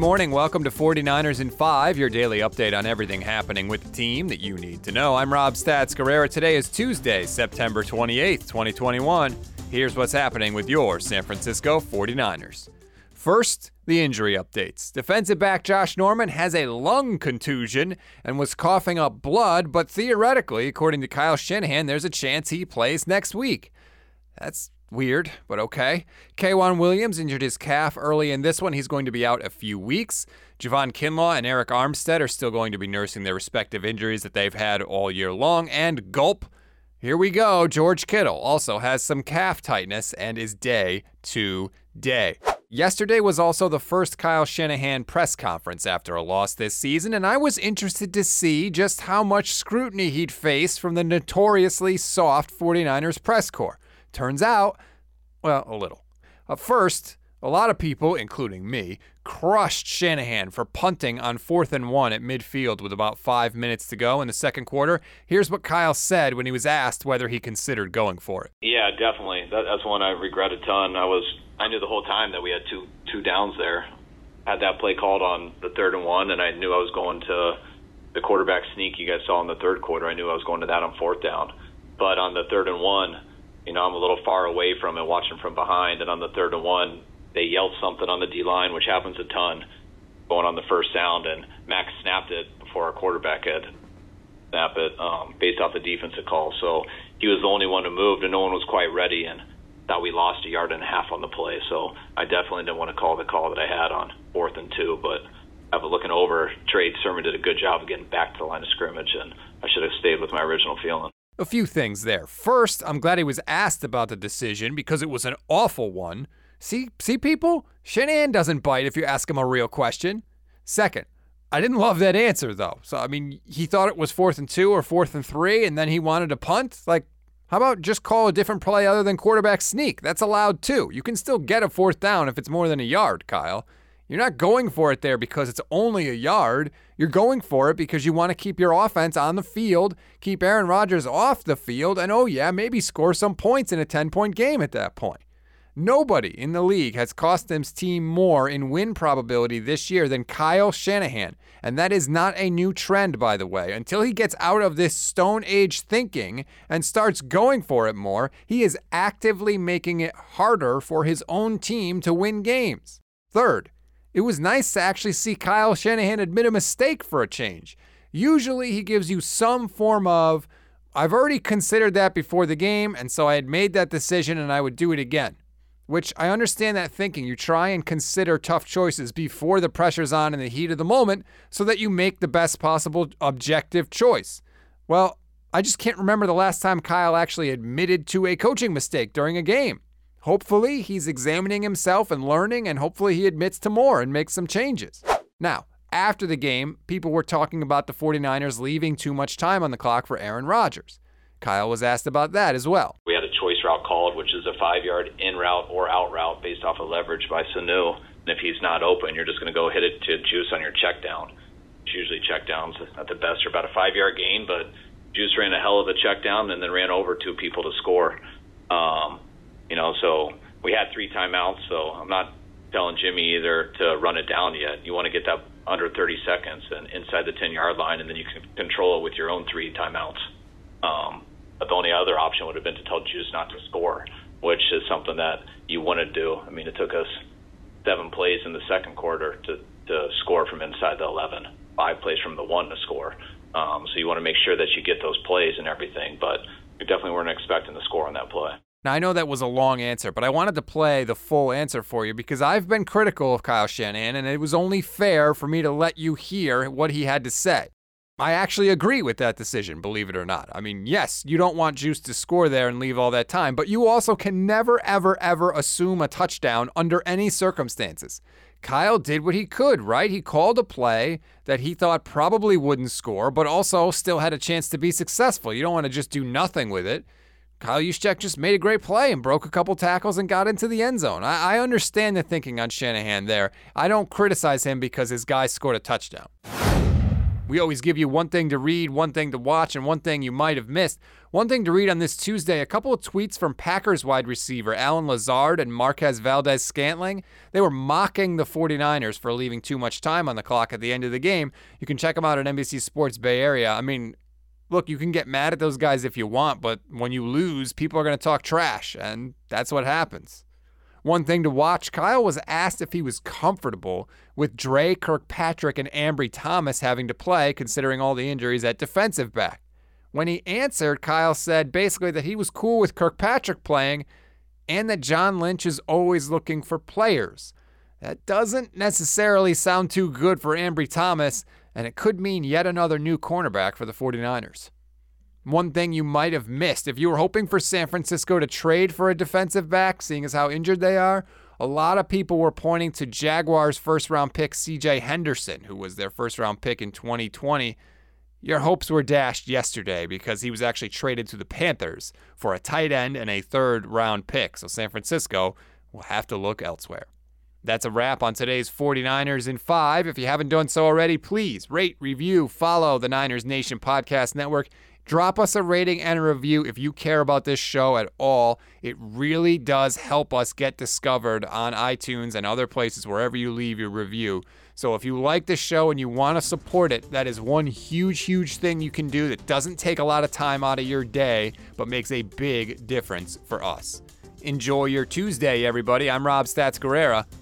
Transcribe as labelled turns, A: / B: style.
A: morning. Welcome to 49ers in 5, your daily update on everything happening with the team that you need to know. I'm Rob Stats Guerrera. Today is Tuesday, September 28th, 2021. Here's what's happening with your San Francisco 49ers. First, the injury updates. Defensive back Josh Norman has a lung contusion and was coughing up blood, but theoretically, according to Kyle Shanahan, there's a chance he plays next week. That's Weird, but okay. K'Waun Williams injured his calf early in this one. He's going to be out a few weeks. Javon Kinlaw and Arik Armstead are still going to be nursing their respective injuries that they've had all year long. And gulp, here we go. George Kittle also has some calf tightness and is day to day. Yesterday was also the first Kyle Shanahan press conference after a loss this season, and I was interested to see just how much scrutiny he'd face from the notoriously soft 49ers press corps. Turns out, well, a little. Uh, first, a lot of people, including me, crushed Shanahan for punting on fourth and one at midfield with about five minutes to go in the second quarter. Here's what Kyle said when he was asked whether he considered going for it.
B: Yeah, definitely. That, that's one I regret a ton. I was I knew the whole time that we had two two downs there. Had that play called on the third and one, and I knew I was going to the quarterback sneak you guys saw in the third quarter. I knew I was going to that on fourth down, but on the third and one you know, I'm a little far away from it, watching from behind. And on the third and one, they yelled something on the D line, which happens a ton, going on the first sound. And Mack snapped it before our quarterback had snap it um, based off the defensive call. So he was the only one who moved, and no one was quite ready. And thought we lost a yard and a half on the play. So I definitely didn't want to call the call that I had on fourth and two. But after looking over, Trey Sermon did a good job of getting back to the line of scrimmage, and I should have stayed with my original feeling.
A: A few things there. First, I'm glad he was asked about the decision because it was an awful one. See, see, people, Shanahan doesn't bite if you ask him a real question. Second, I didn't love that answer though. So I mean, he thought it was fourth and two or fourth and three, and then he wanted to punt. Like, how about just call a different play other than quarterback sneak? That's allowed too. You can still get a fourth down if it's more than a yard, Kyle. You're not going for it there because it's only a yard. You're going for it because you want to keep your offense on the field, keep Aaron Rodgers off the field, and oh, yeah, maybe score some points in a 10 point game at that point. Nobody in the league has cost this team more in win probability this year than Kyle Shanahan. And that is not a new trend, by the way. Until he gets out of this Stone Age thinking and starts going for it more, he is actively making it harder for his own team to win games. Third, it was nice to actually see Kyle Shanahan admit a mistake for a change. Usually he gives you some form of, I've already considered that before the game, and so I had made that decision and I would do it again. Which I understand that thinking. You try and consider tough choices before the pressure's on in the heat of the moment so that you make the best possible objective choice. Well, I just can't remember the last time Kyle actually admitted to a coaching mistake during a game. Hopefully, he's examining himself and learning, and hopefully, he admits to more and makes some changes. Now, after the game, people were talking about the 49ers leaving too much time on the clock for Aaron Rodgers. Kyle was asked about that as well.
B: We had a choice route called, which is a five yard in route or out route based off of leverage by Sanu. And if he's not open, you're just going to go hit it to Juice on your check down. It's usually check downs at the best are about a five yard gain, but Juice ran a hell of a check down and then ran over two people to score. Um, you know, so we had three timeouts, so I'm not telling Jimmy either to run it down yet. You want to get that under 30 seconds and inside the 10 yard line, and then you can control it with your own three timeouts. Um, but the only other option would have been to tell Juice not to score, which is something that you want to do. I mean, it took us seven plays in the second quarter to, to score from inside the 11, five plays from the one to score. Um, so you want to make sure that you get those plays and everything, but we definitely weren't expecting the score on that play.
A: Now, I know that was a long answer, but I wanted to play the full answer for you because I've been critical of Kyle Shanahan, and it was only fair for me to let you hear what he had to say. I actually agree with that decision, believe it or not. I mean, yes, you don't want Juice to score there and leave all that time, but you also can never, ever, ever assume a touchdown under any circumstances. Kyle did what he could, right? He called a play that he thought probably wouldn't score, but also still had a chance to be successful. You don't want to just do nothing with it. Kyle Juszczyk just made a great play and broke a couple tackles and got into the end zone. I, I understand the thinking on Shanahan there. I don't criticize him because his guy scored a touchdown. We always give you one thing to read, one thing to watch, and one thing you might have missed. One thing to read on this Tuesday a couple of tweets from Packers wide receiver Allen Lazard and Marquez Valdes-Scantling. They were mocking the 49ers for leaving too much time on the clock at the end of the game. You can check them out at NBC Sports Bay Area. I mean, look, you can get mad at those guys if you want, but when you lose, people are going to talk trash, and that's what happens. One thing to watch Kyle was asked if he was comfortable with Dre Kirkpatrick and Ambry Thomas having to play, considering all the injuries at defensive back. When he answered, Kyle said basically that he was cool with Kirkpatrick playing and that John Lynch is always looking for players. That doesn't necessarily sound too good for Ambry Thomas, and it could mean yet another new cornerback for the 49ers. One thing you might have missed if you were hoping for San Francisco to trade for a defensive back, seeing as how injured they are, a lot of people were pointing to Jaguars' first round pick CJ Henderson, who was their first round pick in 2020. Your hopes were dashed yesterday because he was actually traded to the Panthers for a tight end and a third round pick. So San Francisco will have to look elsewhere. That's a wrap on today's 49ers in 5. If you haven't done so already, please rate, review, follow the Niners Nation Podcast Network. Drop us a rating and a review if you care about this show at all. It really does help us get discovered on iTunes and other places wherever you leave your review. So if you like this show and you want to support it, that is one huge, huge thing you can do that doesn't take a lot of time out of your day, but makes a big difference for us. Enjoy your Tuesday, everybody. I'm Rob Stats Guerrera.